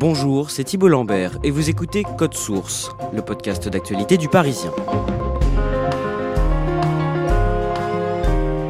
Bonjour, c'est Thibault Lambert et vous écoutez Code Source, le podcast d'actualité du Parisien.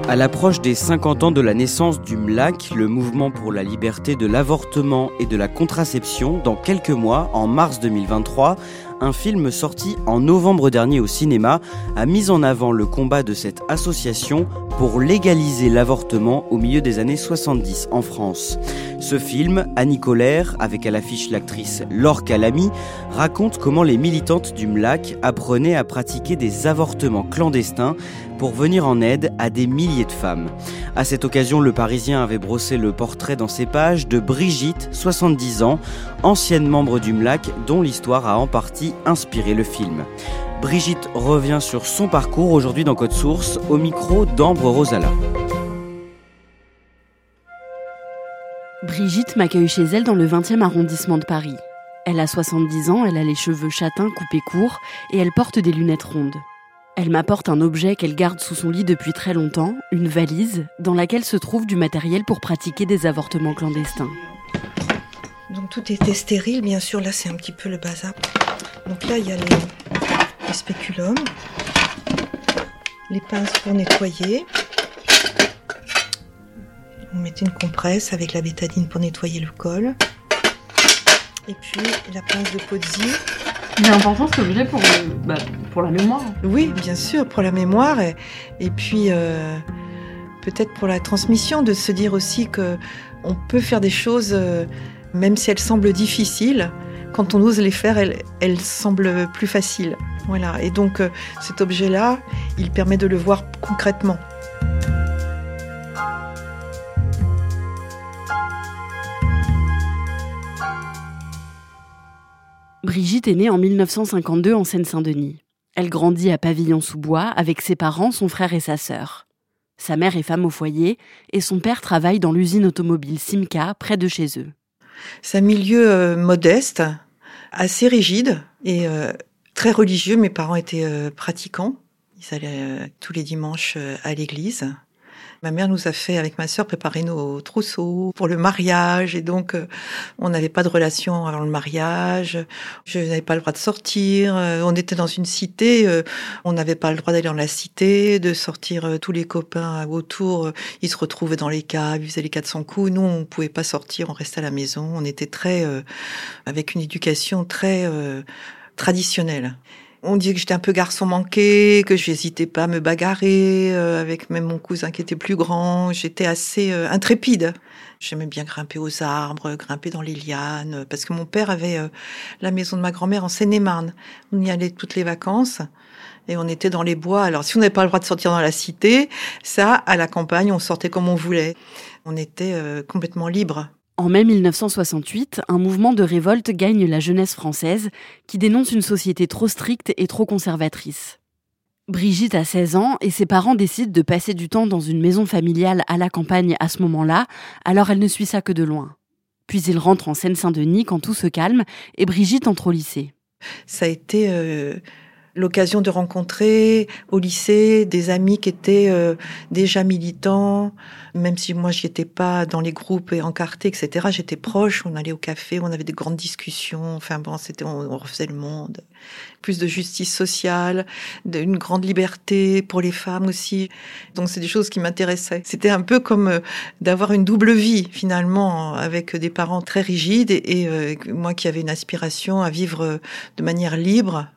À l'approche des 50 ans de la naissance du MLAC, le mouvement pour la liberté de l'avortement et de la contraception, dans quelques mois, en mars 2023, un film sorti en novembre dernier au cinéma a mis en avant le combat de cette association pour légaliser l'avortement au milieu des années 70 en France. Ce film, Annie Colère, avec à l'affiche l'actrice Laure Calamy, raconte comment les militantes du MLAC apprenaient à pratiquer des avortements clandestins pour venir en aide à des milliers de femmes. À cette occasion, le Parisien avait brossé le portrait dans ses pages de Brigitte, 70 ans, ancienne membre du MLAC, dont l'histoire a en partie inspiré le film. Brigitte revient sur son parcours aujourd'hui dans Code Source, au micro d'Ambre Rosala. Brigitte m'accueille chez elle dans le 20e arrondissement de Paris. Elle a 70 ans, elle a les cheveux châtains coupés courts et elle porte des lunettes rondes. Elle m'apporte un objet qu'elle garde sous son lit depuis très longtemps, une valise, dans laquelle se trouve du matériel pour pratiquer des avortements clandestins. Donc tout était stérile, bien sûr, là c'est un petit peu le bazar. Donc là il y a les, spéculums, les pinces pour nettoyer. Vous mettez une compresse avec la bétadine pour nettoyer le col. Et puis la pince de Pozzi il est important ce objet pour, bah, pour la mémoire. Oui, bien sûr, pour la mémoire. Et, et puis, euh, peut-être pour la transmission, de se dire aussi que on peut faire des choses, euh, même si elles semblent difficiles, quand on ose les faire, elles, semblent plus faciles. Voilà. Et donc, euh, cet objet-là, il permet de le voir concrètement. Brigitte est née en 1952 en Seine-Saint-Denis. Elle grandit à Pavillon-sous-Bois avec ses parents, son frère et sa sœur. Sa mère est femme au foyer et son père travaille dans l'usine automobile Simca près de chez eux. C'est un milieu euh, modeste, assez rigide et euh, très religieux. Mes parents étaient euh, pratiquants. Ils allaient tous les dimanches à l'église. Ma mère nous a fait, avec ma sœur, préparer nos trousseaux pour le mariage. Et donc, euh, on n'avait pas de relation avant le mariage. Je n'avais pas le droit de sortir. Euh, on était dans une cité. Euh, on n'avait pas le droit d'aller dans la cité, de sortir. Tous les copains autour, ils se retrouvaient dans les caves, ils faisaient les 400 coups. Nous, on pouvait pas sortir. On restait à la maison. On était très, avec une éducation très traditionnelle. On dit que j'étais un peu garçon manqué, que je n'hésitais pas à me bagarrer euh, avec même mon cousin qui était plus grand. J'étais assez euh, intrépide. J'aimais bien grimper aux arbres, grimper dans les lianes, parce que mon père avait euh, la maison de ma grand-mère en Seine-et-Marne. On y allait toutes les vacances et on était dans les bois. Alors si on n'avait pas le droit de sortir dans la cité, ça, à la campagne, on sortait comme on voulait. On était complètement libre. En mai 1968, un mouvement de révolte gagne la jeunesse française qui dénonce une société trop stricte et trop conservatrice. Brigitte a 16 ans et ses parents décident de passer du temps dans une maison familiale à la campagne à ce moment-là, alors elle ne suit ça que de loin. Puis ils rentrent en Seine-Saint-Denis quand tout se calme et Brigitte entre au lycée. Ça a été euh, l'occasion de rencontrer au lycée des amis qui étaient euh, déjà militants, même si moi j'y étais pas dans les groupes et encartés, etc. J'étais proche, on allait au café, on avait des grandes discussions. Enfin bon, c'était on, refaisait le monde, plus de justice sociale, une grande liberté pour les femmes aussi. Donc c'est des choses qui m'intéressaient. C'était un peu comme euh, d'avoir une double vie finalement avec des parents très rigides et, euh, moi qui avais une aspiration à vivre de manière libre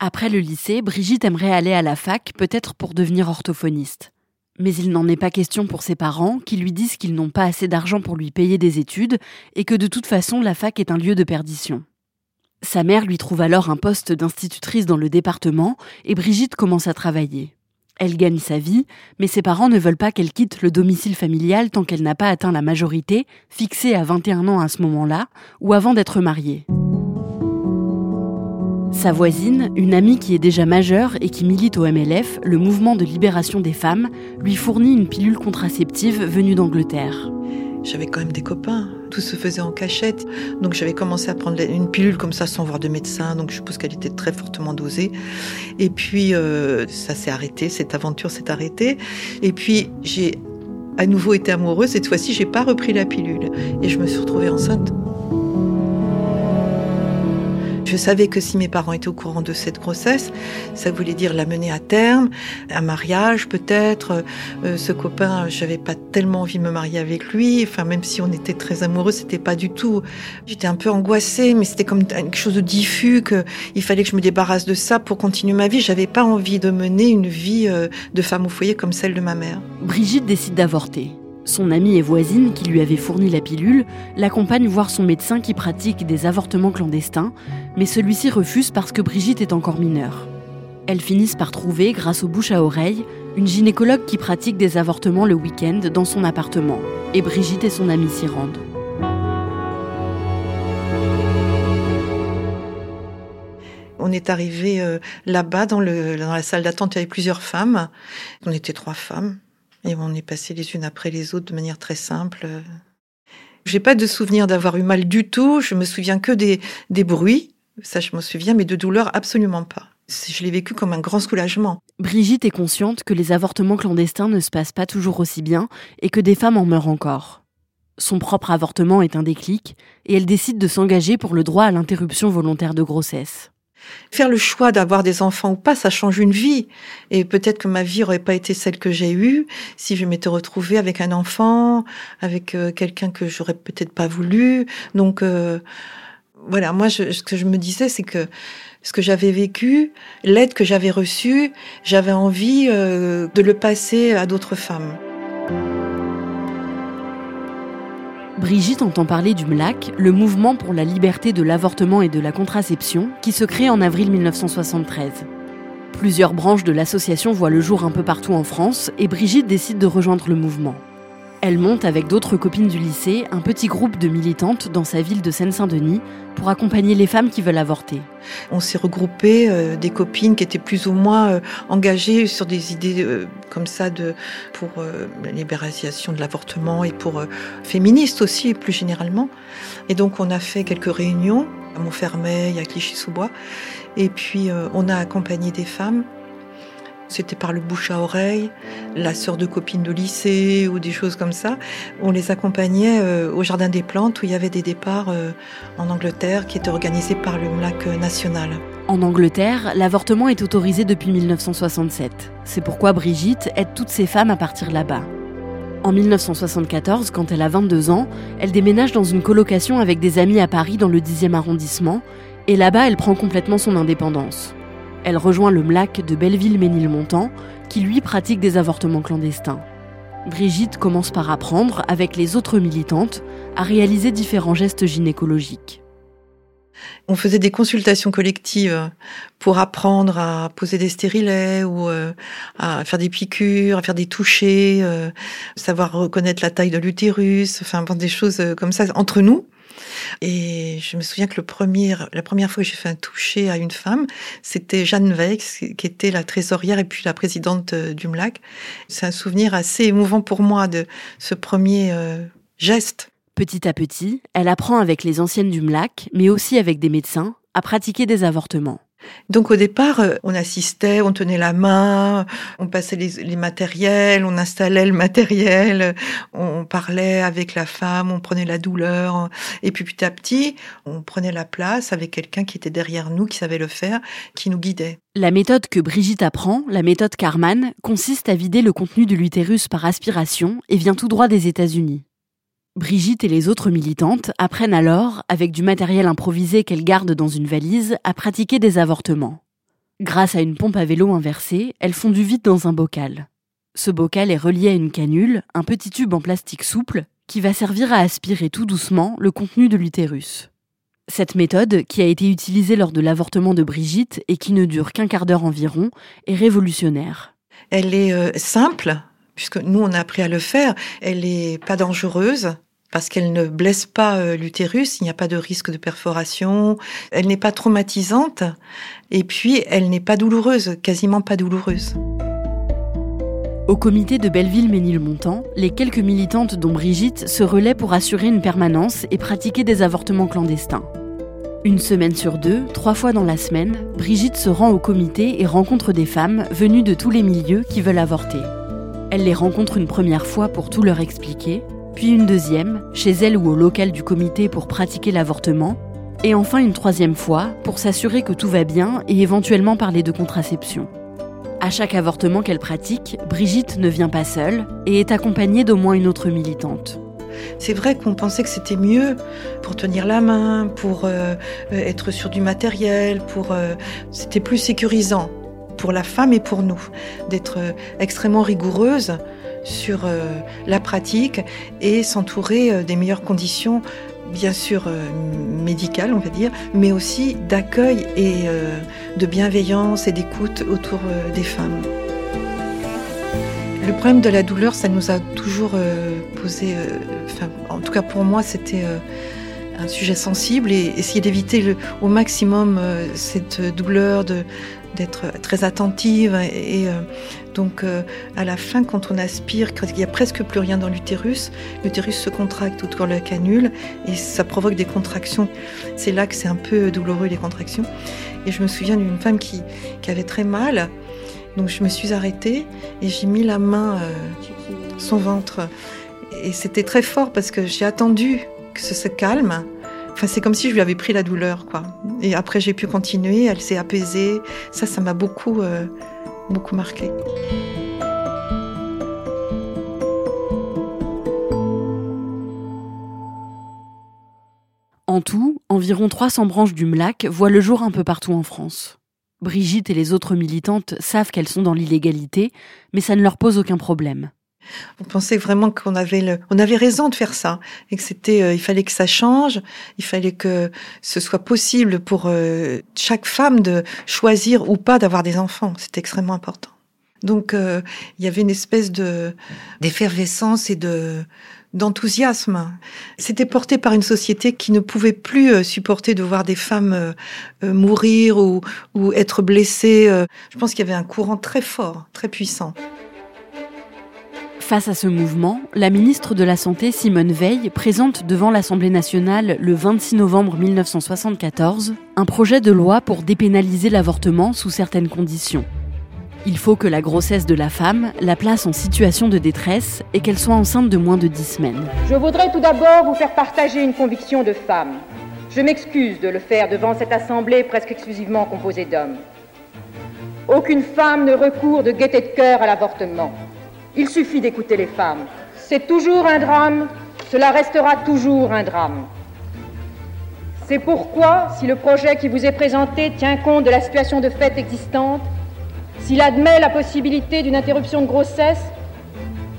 après le lycée, Brigitte aimerait aller à la fac, peut-être pour devenir orthophoniste. Mais il n'en est pas question pour ses parents, qui lui disent qu'ils n'ont pas assez d'argent pour lui payer des études et que de toute façon la fac est un lieu de perdition. Sa mère lui trouve alors un poste d'institutrice dans le département et Brigitte commence à travailler. Elle gagne sa vie, mais ses parents ne veulent pas qu'elle quitte le domicile familial tant qu'elle n'a pas atteint la majorité, fixée à 21 ans à ce moment-là, ou avant d'être mariée. Sa voisine, une amie qui est déjà majeure et qui milite au MLF, le mouvement de libération des femmes, lui fournit une pilule contraceptive venue d'Angleterre. J'avais quand même des copains, tout se faisait en cachette. Donc j'avais commencé à prendre une pilule comme ça sans voir de médecin, donc je suppose qu'elle était très fortement dosée. Et puis euh, ça s'est arrêté, cette aventure s'est arrêtée. Et puis j'ai à nouveau été amoureuse, cette fois-ci j'ai pas repris la pilule et je me suis retrouvée enceinte. Je savais que si mes parents étaient au courant de cette grossesse, ça voulait dire la mener à terme, un mariage peut-être. Euh, ce copain, j'avais pas tellement envie de me marier avec lui. Enfin, même si on était très amoureux, c'était pas du tout. J'étais un peu angoissée, mais c'était comme quelque chose de diffus que il fallait que je me débarrasse de ça pour continuer ma vie. J'avais pas envie de mener une vie euh, de femme au foyer comme celle de ma mère. Brigitte décide d'avorter. Son amie et voisine, qui lui avait fourni la pilule, l'accompagne voir son médecin qui pratique des avortements clandestins, mais celui-ci refuse parce que Brigitte est encore mineure. Elles finissent par trouver, grâce aux bouches à oreille, une gynécologue qui pratique des avortements le week-end dans son appartement, et Brigitte et son amie s'y rendent. On est arrivé euh, là-bas dans, la salle d'attente, il y avait plusieurs femmes. On était trois femmes. Et on est passé les unes après les autres de manière très simple. J'ai pas de souvenir d'avoir eu mal du tout. Je me souviens que des, des bruits. Ça, je me souviens, mais de douleur, absolument pas. Je l'ai vécu comme un grand soulagement. Brigitte est consciente que les avortements clandestins ne se passent pas toujours aussi bien et que des femmes en meurent encore. Son propre avortement est un déclic et elle décide de s'engager pour le droit à l'interruption volontaire de grossesse. Faire le choix d'avoir des enfants ou pas, ça change une vie. Et peut-être que ma vie aurait pas été celle que j'ai eue si je m'étais retrouvée avec un enfant, avec euh, quelqu'un que j'aurais peut-être pas voulu. Donc euh, voilà, moi, ce que je me disais, c'est que ce que j'avais vécu, l'aide que j'avais reçue, j'avais envie euh, de le passer à d'autres femmes. Brigitte entend parler du MLAC, le mouvement pour la liberté de l'avortement et de la contraception, qui se crée en avril 1973. Plusieurs branches de l'association voient le jour un peu partout en France et Brigitte décide de rejoindre le mouvement. Elle monte avec d'autres copines du lycée un petit groupe de militantes dans sa ville de Seine-Saint-Denis pour accompagner les femmes qui veulent avorter. On s'est regroupé euh, des copines qui étaient plus ou moins euh, engagées sur des idées euh, comme ça pour la libéralisation de l'avortement et pour féministes aussi plus généralement. Et donc on a fait quelques réunions à Montfermeil, à Clichy-sous-Bois, et puis on a accompagné des femmes c'était par le bouche à oreille, la sœur de copine de lycée ou des choses comme ça. On les accompagnait euh, au Jardin des Plantes où il y avait des départs euh, en Angleterre qui étaient organisés par le MLAC national. En Angleterre, l'avortement est autorisé depuis 1967. C'est pourquoi Brigitte aide toutes ces femmes à partir là-bas. En 1974, quand elle a 22 ans, elle déménage dans une colocation avec des amis à Paris dans le 10e arrondissement, et là-bas elle prend complètement son indépendance. Elle rejoint le MLAC de Belleville-Ménilmontant, qui lui pratique des avortements clandestins. Brigitte commence par apprendre, avec les autres militantes, à réaliser différents gestes gynécologiques. On faisait des consultations collectives pour apprendre à poser des stérilets ou euh, à faire des piqûres, à faire des touchés, euh, savoir reconnaître la taille de l'utérus, enfin des choses euh, comme ça entre nous. Et je me souviens que la première fois que j'ai fait un toucher à une femme, c'était Jeanne Vex, qui était la trésorière et puis la présidente euh, du MLAC. C'est un souvenir assez émouvant pour moi de ce premier euh, geste. Petit à petit, elle apprend avec les anciennes du MLAC, mais aussi avec des médecins, à pratiquer des avortements. Donc au départ, euh, on assistait, on tenait la main, on passait les, matériels, on installait le matériel, on parlait avec la femme, on prenait la douleur, et puis petit à petit, on prenait la place avec quelqu'un qui était derrière nous, qui savait le faire, qui nous guidait. La méthode que Brigitte apprend, la méthode Carman, consiste à vider le contenu de l'utérus par aspiration et vient tout droit des États-Unis. Brigitte et les autres militantes apprennent alors, avec du matériel improvisé qu'elles gardent dans une valise, à pratiquer des avortements. Grâce à une pompe à vélo inversée, elles font du vide dans un bocal. Ce bocal est relié à une canule, un petit tube en plastique souple, qui va servir à aspirer tout doucement le contenu de l'utérus. Cette méthode, qui a été utilisée lors de l'avortement de Brigitte et qui ne dure qu'un quart d'heure environ, est révolutionnaire. Elle est euh, simple, puisque nous on a appris à le faire. Elle n'est pas dangereuse parce qu'elle ne blesse pas euh, l'utérus, il n'y a pas de risque de perforation, elle n'est pas traumatisante, et puis elle n'est pas douloureuse, quasiment pas douloureuse. Au comité de Belleville-Ménilmontant, les quelques militantes dont Brigitte se relaient pour assurer une permanence et pratiquer des avortements clandestins. Une semaine sur deux, trois fois dans la semaine, Brigitte se rend au comité et rencontre des femmes venues de tous les milieux qui veulent avorter. Elle les rencontre une première fois pour tout leur expliquer, puis une deuxième, chez elle ou au local du comité pour pratiquer l'avortement, et enfin une troisième fois pour s'assurer que tout va bien et éventuellement parler de contraception. À chaque avortement qu'elle pratique, Brigitte ne vient pas seule et est accompagnée d'au moins une autre militante. C'est vrai qu'on pensait que c'était mieux pour tenir la main, pour euh, être sur du matériel, pour euh, c'était plus sécurisant pour la femme et pour nous d'être euh, extrêmement rigoureuse sur euh, la pratique et s'entourer euh, des meilleures conditions, bien sûr euh, médicales, on va dire, mais aussi d'accueil et de bienveillance et d'écoute autour des femmes. Le problème de la douleur, ça nous a toujours posé, en tout cas pour moi, c'était un sujet sensible et essayer d'éviter au maximum cette douleur, d'être très attentive et, donc euh, à la fin, quand on aspire, il n'y a presque plus rien dans l'utérus, l'utérus se contracte autour de la canule et ça provoque des contractions. C'est là que c'est un peu douloureux les contractions. Et je me souviens d'une femme qui, avait très mal. Donc je me suis arrêtée et j'ai mis la main euh, son ventre. Et c'était très fort parce que j'ai attendu que ce calme. C'est comme si je lui avais pris la douleur, quoi. Et après, j'ai pu continuer. Elle s'est apaisée. Ça, ça m'a beaucoup, euh, beaucoup marqué. En tout, environ 300 branches du MLAC voient le jour un peu partout en France. Brigitte et les autres militantes savent qu'elles sont dans l'illégalité, mais ça ne leur pose aucun problème. On pensait vraiment qu'on avait on avait raison de faire ça et que c'était, euh, il fallait que ça change, il fallait que ce soit possible pour euh, chaque femme de choisir ou pas d'avoir des enfants. C'était extrêmement important. Donc euh, il y avait une espèce de d'effervescence et de d'enthousiasme. C'était porté par une société qui ne pouvait plus supporter de voir des femmes mourir ou, ou être blessées. Je pense qu'il y avait un courant très fort, très puissant. Face à ce mouvement, la ministre de la Santé Simone Veil présente devant l'Assemblée nationale le 26 novembre 1974 un projet de loi pour dépénaliser l'avortement sous certaines conditions. Il faut que la grossesse de la femme la place en situation de détresse et qu'elle soit enceinte de moins de 10 semaines. Je voudrais tout d'abord vous faire partager une conviction de femme. Je m'excuse de le faire devant cette assemblée presque exclusivement composée d'hommes. Aucune femme ne recourt de gaieté de cœur à l'avortement. Il suffit d'écouter les femmes. C'est toujours un drame, cela restera toujours un drame. C'est pourquoi, si le projet qui vous est présenté tient compte de la situation de fait existante, s'il admet la possibilité d'une interruption de grossesse,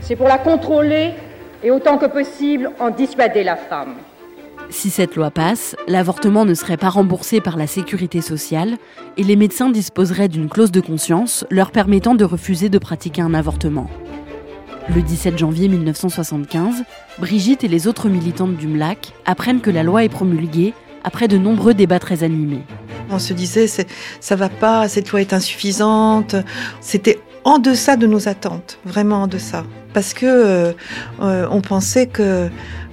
c'est pour la contrôler et autant que possible en dissuader la femme. Si cette loi passe, l'avortement ne serait pas remboursé par la sécurité sociale et les médecins disposeraient d'une clause de conscience leur permettant de refuser de pratiquer un avortement. Le 17 janvier 1975, Brigitte et les autres militantes du MLAC apprennent que la loi est promulguée après de nombreux débats très animés. On se disait, ça va pas, cette loi est insuffisante. C'était en deçà de nos attentes, vraiment en deçà. parce que on pensait que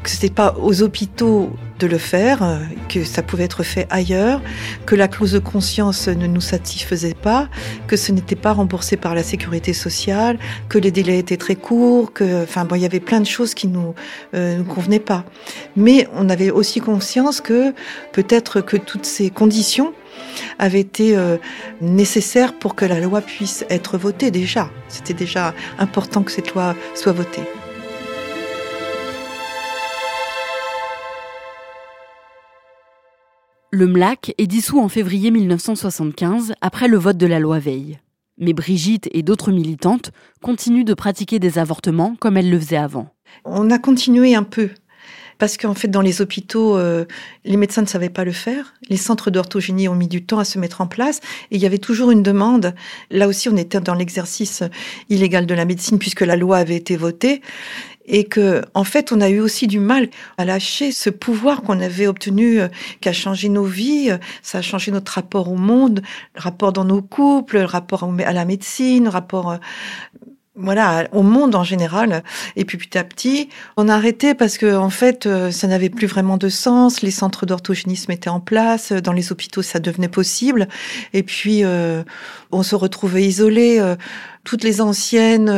que c'était pas aux hôpitaux de le faire, euh, que ça pouvait être fait ailleurs, que la clause de conscience ne nous satisfaisait pas, que ce n'était pas remboursé par la sécurité sociale, que les délais étaient très courts, que, enfin bon, il y avait plein de choses qui nous, euh, nous convenaient pas. Mais on avait aussi conscience que peut-être que toutes ces conditions avaient été euh, nécessaires pour que la loi puisse être votée déjà. C'était déjà important que cette loi soit votée. Le MLAC est dissous en février 1975 après le vote de la loi Veil. Mais Brigitte et d'autres militantes continuent de pratiquer des avortements comme elles le faisaient avant. On a continué un peu. Parce qu'en fait, dans les hôpitaux, euh, les médecins ne savaient pas le faire. Les centres d'orthogénie ont mis du temps à se mettre en place. Et il y avait toujours une demande. Là aussi, on était dans l'exercice illégal de la médecine puisque la loi avait été votée et que en fait on a eu aussi du mal à lâcher ce pouvoir qu'on avait obtenu euh, qui a changé nos vies ça a changé notre rapport au monde le rapport dans nos couples le rapport à la médecine le rapport euh, voilà, au monde en général. Et puis petit à petit, on a arrêté parce que en fait, euh, ça n'avait plus vraiment de sens. Les centres d'orthogénisme étaient en place, dans les hôpitaux, ça devenait possible. Et puis, euh, on se retrouvait isolés. Euh, toutes les anciennes,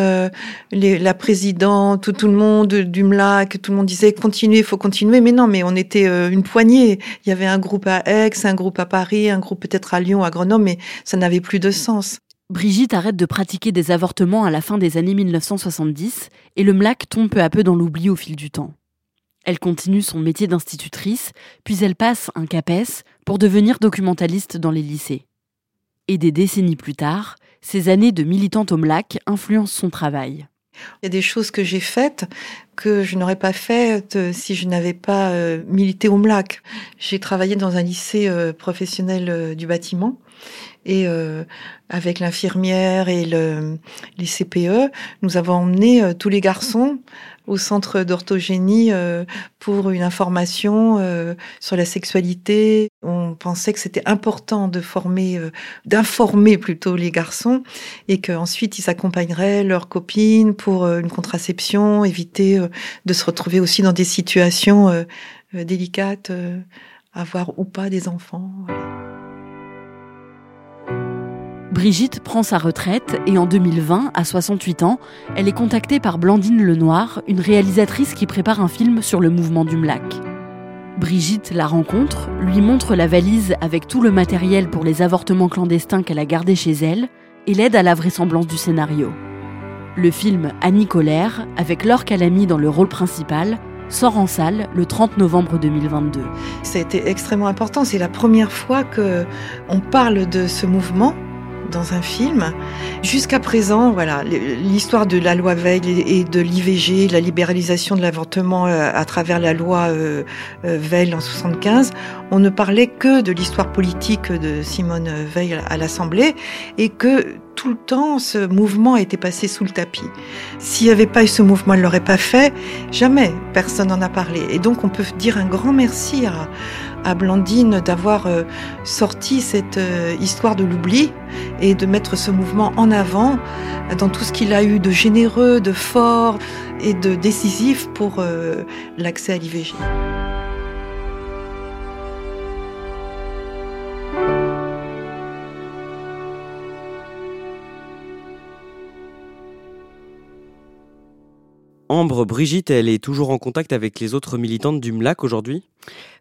les, la présidente, tout, tout, le monde du MLAC, tout le monde disait continuez, faut continuer. Mais non, mais on était une poignée. Il y avait un groupe à Aix, un groupe à Paris, un groupe peut-être à Lyon, à Grenoble, mais ça n'avait plus de sens. Brigitte arrête de pratiquer des avortements à la fin des années 1970 et le MLAC tombe peu à peu dans l'oubli au fil du temps. Elle continue son métier d'institutrice, puis elle passe un CAPES pour devenir documentaliste dans les lycées. Et des décennies plus tard, ces années de militante au MLAC influencent son travail. Il y a des choses que j'ai faites que je n'aurais pas faites euh, si je n'avais pas euh, milité au MLAC. J'ai travaillé dans un lycée euh, professionnel du bâtiment et avec l'infirmière et le, les CPE, nous avons emmené tous les garçons au centre d'orthogénie pour une information sur la sexualité. On pensait que c'était important de former, d'informer plutôt les garçons et qu'ensuite ils accompagneraient leurs copines pour une contraception, éviter de se retrouver aussi dans des situations délicates, avoir ou pas des enfants. Brigitte prend sa retraite et en 2020, à 68 ans, elle est contactée par Blandine Lenoir, une réalisatrice qui prépare un film sur le mouvement du MLAC. Brigitte la rencontre, lui montre la valise avec tout le matériel pour les avortements clandestins qu'elle a gardé chez elle et l'aide à la vraisemblance du scénario. Le film Annie Colère, avec Laure Calamy dans le rôle principal, sort en salle le 30 novembre 2022. Ça a été extrêmement important. C'est la première fois que on parle de ce mouvement dans un film. Jusqu'à présent, voilà, l'histoire de la loi Veil et de l'IVG, la libéralisation de l'avortement euh, à travers la loi euh, euh, Veil en 75, on ne parlait que de l'histoire politique de Simone Veil à l'Assemblée et que tout le temps, ce mouvement été passé sous le tapis. S'il n'y avait pas eu ce mouvement, elle l'aurait pas fait. Jamais, personne n'en a parlé. Et donc, on peut dire un grand merci à, à Blandine d'avoir euh, sorti cette euh, histoire de l'oubli et de mettre ce mouvement en avant dans tout ce qu'il a eu de généreux, de fort et de décisif pour euh, l'accès à l'IVG. Ambre, Brigitte, elle est toujours en contact avec les autres militantes du MLAC aujourd'hui?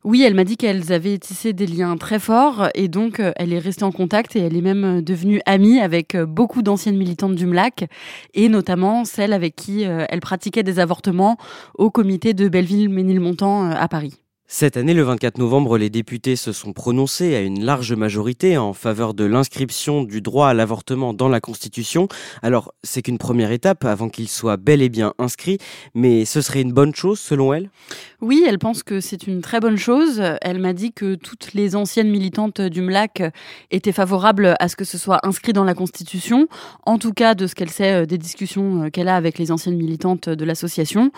Oui, elle m'a dit qu'elles avaient tissé des liens très forts et donc euh, elle est restée en contact et elle est même euh, devenue amie avec euh, beaucoup d'anciennes militantes du MLAC et notamment celle avec qui elle pratiquait des avortements au comité de Belleville-Ménilmontant à Paris. Cette année, le 24 novembre, les députés se sont prononcés à une large majorité en faveur de l'inscription du droit à l'avortement dans la Constitution. Alors, c'est qu'une première étape avant qu'il soit bel et bien inscrit, mais ce serait une bonne chose selon elle? Oui, elle pense que c'est une très bonne chose. Elle m'a dit que toutes les anciennes militantes du MLAC étaient favorables à ce que ce soit inscrit dans la Constitution, en tout cas de ce qu'elle sait euh, des discussions euh, qu'elle a avec les anciennes militantes de l'association.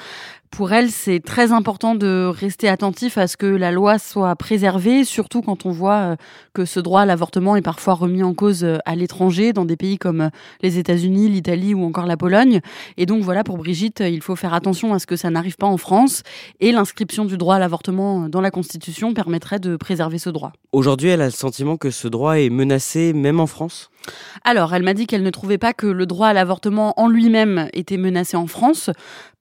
Pour elle, c'est très important de rester attentif à ce que la loi soit préservée, surtout quand on voit euh, que ce droit à l'avortement est parfois remis en cause à l'étranger, dans des pays comme les États-Unis, l'Italie ou encore la Pologne. Et donc voilà, pour Brigitte, il faut faire attention à ce que ça n'arrive pas en France. Et l'inscription du droit à l'avortement dans la Constitution permettrait de préserver ce droit. Aujourd'hui, elle a le sentiment que ce droit est menacé même en France? Alors, elle m'a dit qu'elle ne trouvait pas que le droit à l'avortement en lui-même était menacé en France.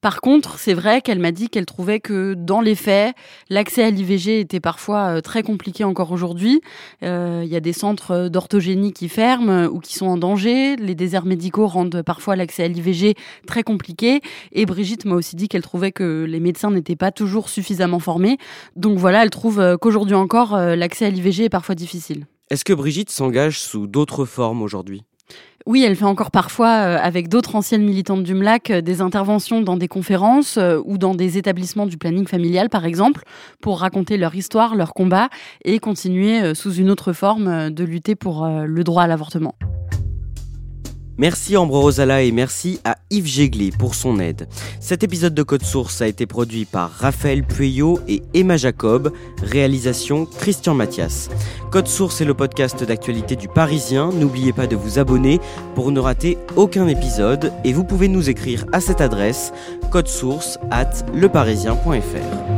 Par contre, c'est vrai qu'elle m'a dit qu'elle trouvait que dans les faits, l'accès à l'IVG était parfois euh, très compliqué encore aujourd'hui. Euh, il y a des centres d'orthogénie qui ferment ou qui sont en danger. Les déserts médicaux rendent parfois l'accès à l'IVG très compliqué. Et Brigitte m'a aussi dit qu'elle trouvait que les médecins n'étaient pas toujours suffisamment formés. Donc voilà, elle trouve euh, qu'aujourd'hui encore, l'accès à l'IVG est parfois difficile. Est-ce que Brigitte s'engage sous d'autres formes aujourd'hui? Oui, elle fait encore parfois, euh, avec d'autres anciennes militantes du MLAC, euh, des interventions dans des conférences euh, ou dans des établissements du planning familial, par exemple, pour raconter leur histoire, leur combat et continuer sous une autre forme de lutter pour le droit à l'avortement. Merci Ambre Rosala et merci à Yves Jéglé pour son aide. Cet épisode de Code Source a été produit par Raphaël Pueyo et Emma Jacob, réalisation Christian Mathias. Code Source est le podcast d'actualité du Parisien. N'oubliez pas de vous abonner pour ne rater aucun épisode et vous pouvez nous écrire à cette adresse code source at leparisien.fr.